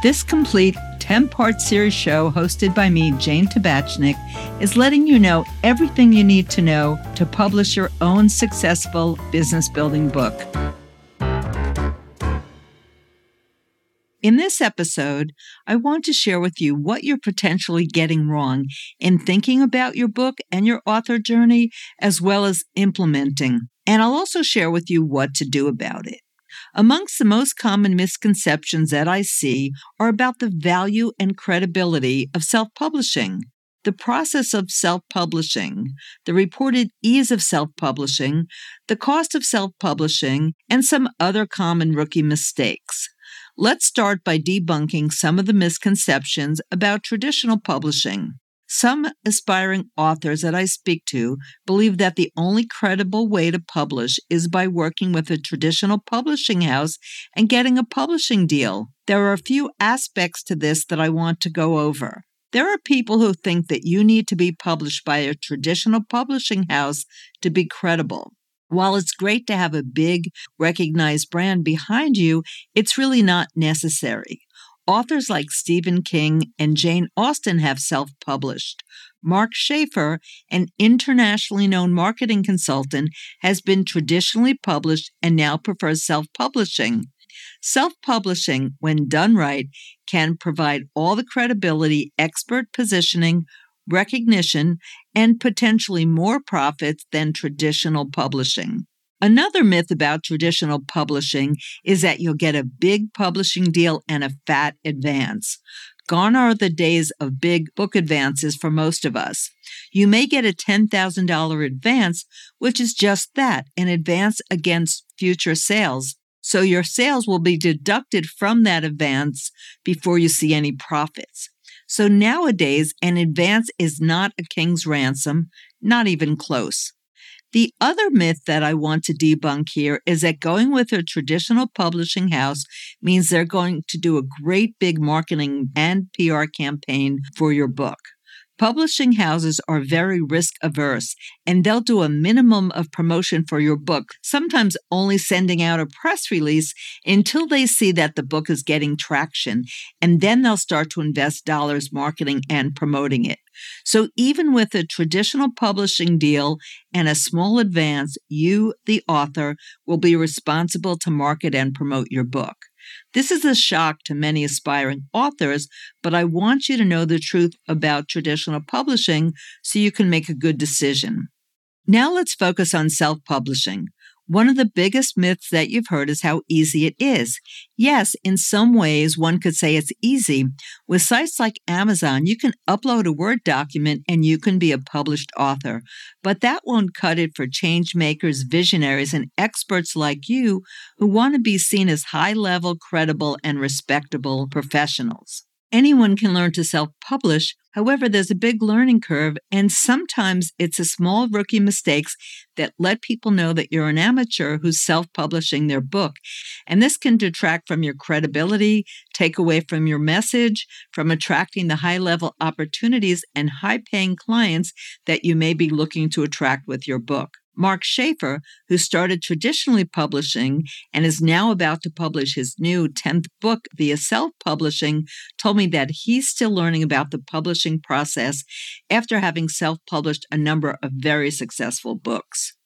This complete 10 part series show, hosted by me, Jane Tabachnik, is letting you know everything you need to know to publish your own successful business building book. In this episode, I want to share with you what you're potentially getting wrong in thinking about your book and your author journey, as well as implementing. And I'll also share with you what to do about it. Amongst the most common misconceptions that I see are about the value and credibility of self publishing, the process of self publishing, the reported ease of self publishing, the cost of self publishing, and some other common rookie mistakes. Let's start by debunking some of the misconceptions about traditional publishing. Some aspiring authors that I speak to believe that the only credible way to publish is by working with a traditional publishing house and getting a publishing deal. There are a few aspects to this that I want to go over. There are people who think that you need to be published by a traditional publishing house to be credible. While it's great to have a big, recognized brand behind you, it's really not necessary. Authors like Stephen King and Jane Austen have self published. Mark Schaefer, an internationally known marketing consultant, has been traditionally published and now prefers self publishing. Self publishing, when done right, can provide all the credibility, expert positioning, recognition, and potentially more profits than traditional publishing. Another myth about traditional publishing is that you'll get a big publishing deal and a fat advance. Gone are the days of big book advances for most of us. You may get a $10,000 advance, which is just that an advance against future sales. So your sales will be deducted from that advance before you see any profits. So nowadays, an advance is not a king's ransom, not even close. The other myth that I want to debunk here is that going with a traditional publishing house means they're going to do a great big marketing and PR campaign for your book. Publishing houses are very risk averse and they'll do a minimum of promotion for your book, sometimes only sending out a press release until they see that the book is getting traction. And then they'll start to invest dollars marketing and promoting it. So even with a traditional publishing deal and a small advance, you, the author, will be responsible to market and promote your book. This is a shock to many aspiring authors, but I want you to know the truth about traditional publishing so you can make a good decision. Now let's focus on self publishing. One of the biggest myths that you've heard is how easy it is. Yes, in some ways, one could say it's easy. With sites like Amazon, you can upload a Word document and you can be a published author. But that won't cut it for change makers, visionaries, and experts like you who want to be seen as high level, credible, and respectable professionals. Anyone can learn to self publish. However, there's a big learning curve, and sometimes it's a small rookie mistakes that let people know that you're an amateur who's self publishing their book. And this can detract from your credibility, take away from your message, from attracting the high level opportunities and high paying clients that you may be looking to attract with your book. Mark Schaefer, who started traditionally publishing and is now about to publish his new 10th book via self publishing, told me that he's still learning about the publishing process after having self published a number of very successful books.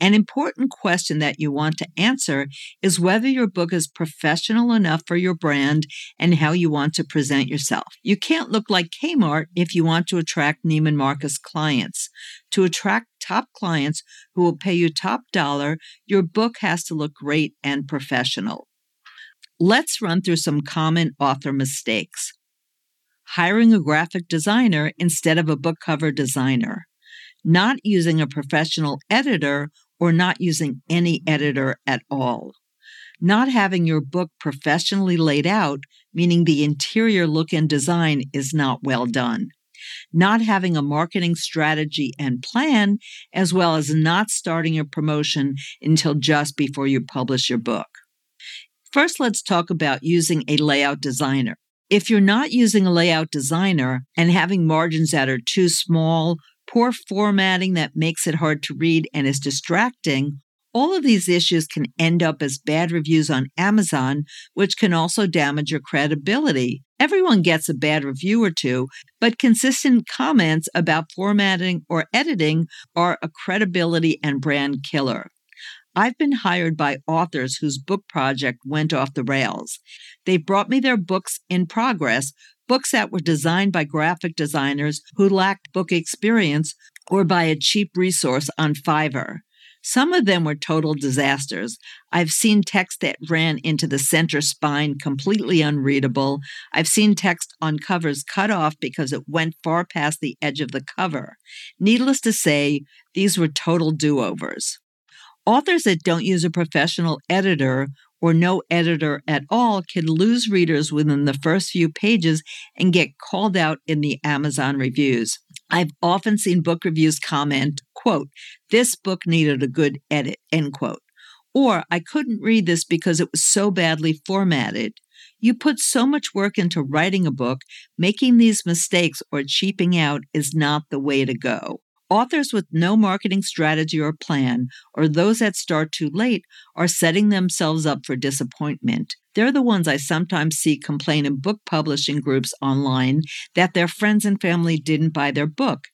An important question that you want to answer is whether your book is professional enough for your brand and how you want to present yourself. You can't look like Kmart if you want to attract Neiman Marcus clients. To attract top clients who will pay you top dollar, your book has to look great and professional. Let's run through some common author mistakes. Hiring a graphic designer instead of a book cover designer not using a professional editor or not using any editor at all. Not having your book professionally laid out, meaning the interior look and design is not well done. Not having a marketing strategy and plan, as well as not starting a promotion until just before you publish your book. First, let's talk about using a layout designer. If you're not using a layout designer and having margins that are too small poor formatting that makes it hard to read and is distracting, All of these issues can end up as bad reviews on Amazon, which can also damage your credibility. Everyone gets a bad review or two, but consistent comments about formatting or editing are a credibility and brand killer. I've been hired by authors whose book project went off the rails. They've brought me their books in progress, books that were designed by graphic designers who lacked book experience or by a cheap resource on Fiverr. Some of them were total disasters. I've seen text that ran into the center spine completely unreadable. I've seen text on covers cut off because it went far past the edge of the cover. Needless to say, these were total do overs. Authors that don't use a professional editor or no editor at all can lose readers within the first few pages and get called out in the Amazon reviews. I've often seen book reviews comment, quote, this book needed a good edit, end quote. Or I couldn't read this because it was so badly formatted. You put so much work into writing a book, making these mistakes or cheaping out is not the way to go. Authors with no marketing strategy or plan, or those that start too late, are setting themselves up for disappointment. They're the ones I sometimes see complain in book publishing groups online that their friends and family didn't buy their book.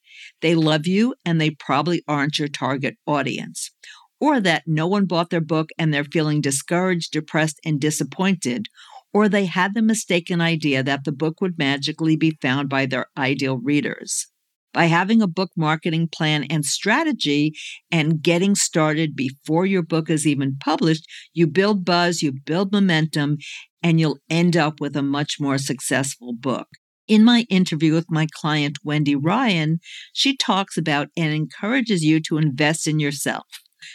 They love you and they probably aren't your target audience. Or that no one bought their book and they're feeling discouraged, depressed, and disappointed. Or they had the mistaken idea that the book would magically be found by their ideal readers by having a book marketing plan and strategy and getting started before your book is even published, you build buzz, you build momentum, and you'll end up with a much more successful book. In my interview with my client, Wendy Ryan, she talks about and encourages you to invest in yourself.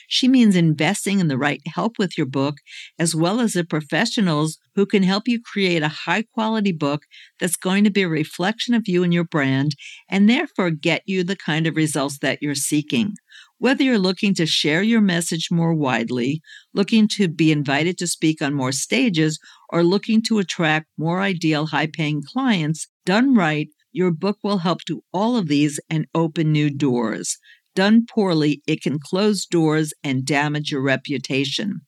She means investing in the right help with your book, as well as the professionals who can help you create a high quality book that's going to be a reflection of you and your brand, and therefore get you the kind of results that you're seeking. Whether you're looking to share your message more widely, looking to be invited to speak on more stages, or looking to attract more ideal high paying clients, done right, your book will help do all of these and open new doors. Done poorly, it can close doors and damage your reputation.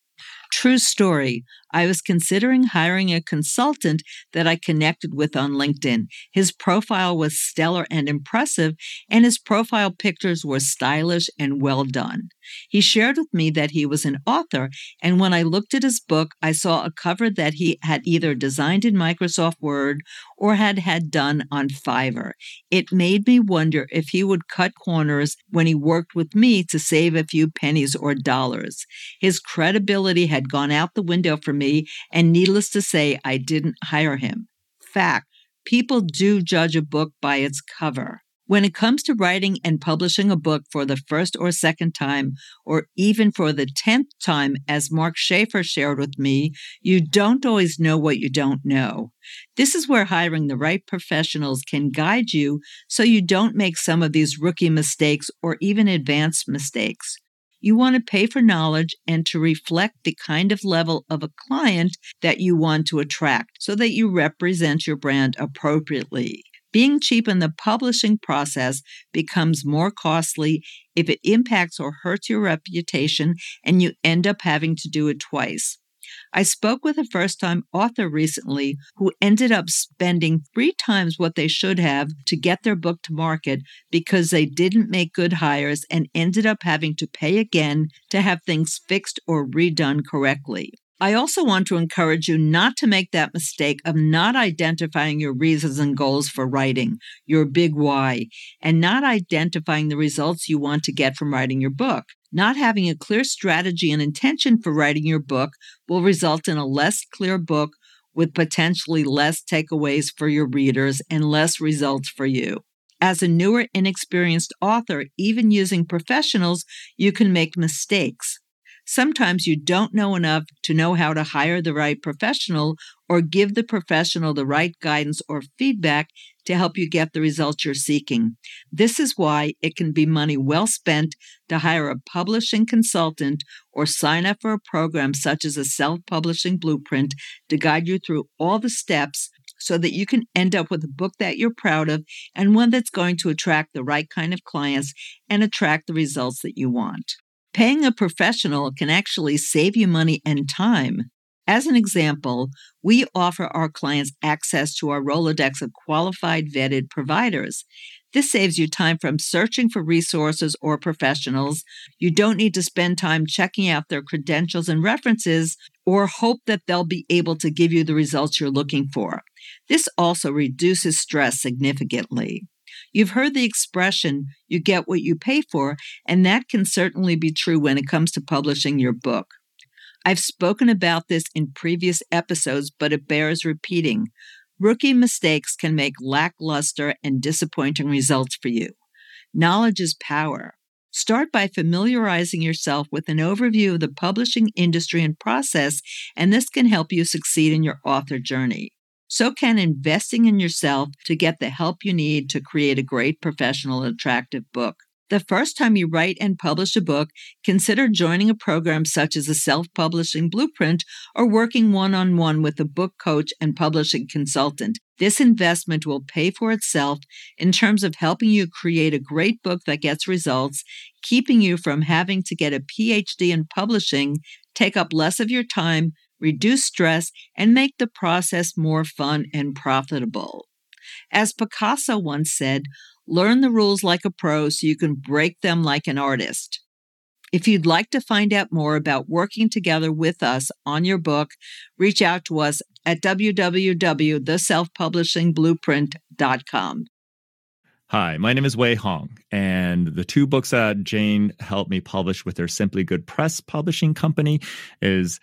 True story. I was considering hiring a consultant that I connected with on LinkedIn. His profile was stellar and impressive, and his profile pictures were stylish and well done. He shared with me that he was an author, and when I looked at his book, I saw a cover that he had either designed in Microsoft Word or had had done on Fiverr. It made me wonder if he would cut corners when he worked with me to save a few pennies or dollars. His credibility had gone out the window for me, and needless to say, I didn't hire him. Fact people do judge a book by its cover. When it comes to writing and publishing a book for the first or second time, or even for the tenth time, as Mark Schaefer shared with me, you don't always know what you don't know. This is where hiring the right professionals can guide you so you don't make some of these rookie mistakes or even advanced mistakes. You want to pay for knowledge and to reflect the kind of level of a client that you want to attract so that you represent your brand appropriately. Being cheap in the publishing process becomes more costly if it impacts or hurts your reputation and you end up having to do it twice. I spoke with a first time author recently who ended up spending three times what they should have to get their book to market because they didn't make good hires and ended up having to pay again to have things fixed or redone correctly. I also want to encourage you not to make that mistake of not identifying your reasons and goals for writing, your big why, and not identifying the results you want to get from writing your book. Not having a clear strategy and intention for writing your book will result in a less clear book with potentially less takeaways for your readers and less results for you. As a newer, inexperienced author, even using professionals, you can make mistakes. Sometimes you don't know enough to know how to hire the right professional or give the professional the right guidance or feedback to help you get the results you're seeking. This is why it can be money well spent to hire a publishing consultant or sign up for a program such as a self publishing blueprint to guide you through all the steps so that you can end up with a book that you're proud of and one that's going to attract the right kind of clients and attract the results that you want. Paying a professional can actually save you money and time. As an example, we offer our clients access to our Rolodex of qualified vetted providers. This saves you time from searching for resources or professionals. You don't need to spend time checking out their credentials and references or hope that they'll be able to give you the results you're looking for. This also reduces stress significantly. You've heard the expression, you get what you pay for, and that can certainly be true when it comes to publishing your book. I've spoken about this in previous episodes, but it bears repeating. Rookie mistakes can make lackluster and disappointing results for you. Knowledge is power. Start by familiarizing yourself with an overview of the publishing industry and process, and this can help you succeed in your author journey. So can investing in yourself to get the help you need to create a great professional, attractive book. The first time you write and publish a book, consider joining a program such as a self publishing blueprint or working one on one with a book coach and publishing consultant. This investment will pay for itself in terms of helping you create a great book that gets results, keeping you from having to get a PhD in publishing, take up less of your time, reduce stress, and make the process more fun and profitable. As Picasso once said, learn the rules like a pro so you can break them like an artist. If you'd like to find out more about working together with us on your book, reach out to us at www.theselfpublishingblueprint.com. Hi, my name is Wei Huong, and the two books that Jane helped me publish with her Simply Good Press publishing company is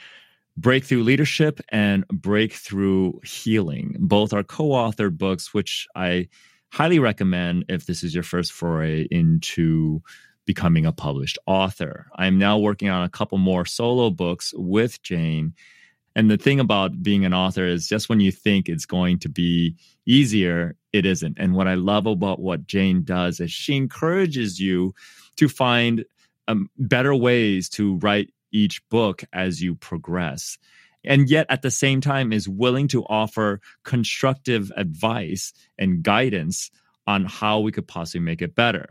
Breakthrough Leadership and Breakthrough Healing. Both are co authored books, which I highly recommend if this is your first foray into becoming a published author. I'm now working on a couple more solo books with Jane. And the thing about being an author is just when you think it's going to be easier, it isn't. And what I love about what Jane does is she encourages you to find um, better ways to write each book as you progress and yet at the same time is willing to offer constructive advice and guidance on how we could possibly make it better.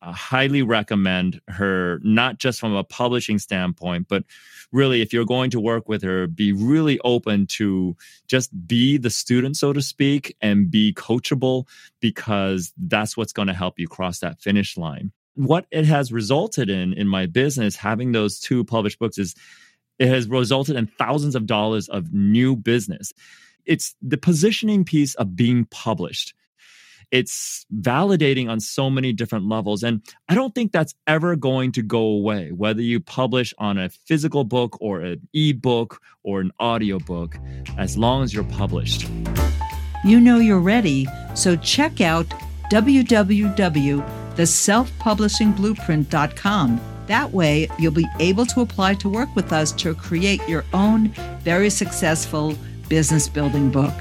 I highly recommend her, not just from a publishing standpoint, but really, if you're going to work with her, be really open to just be the student, so to speak, and be coachable because that's what's going to help you cross that finish line what it has resulted in in my business having those two published books is it has resulted in thousands of dollars of new business. It's the positioning piece of being published. It's validating on so many different levels and i don't think that's ever going to go away whether you publish on a physical book or an ebook or an audiobook as long as you're published. You know you're ready so check out www.theselfpublishingblueprint.com. That way, you'll be able to apply to work with us to create your own very successful business building book.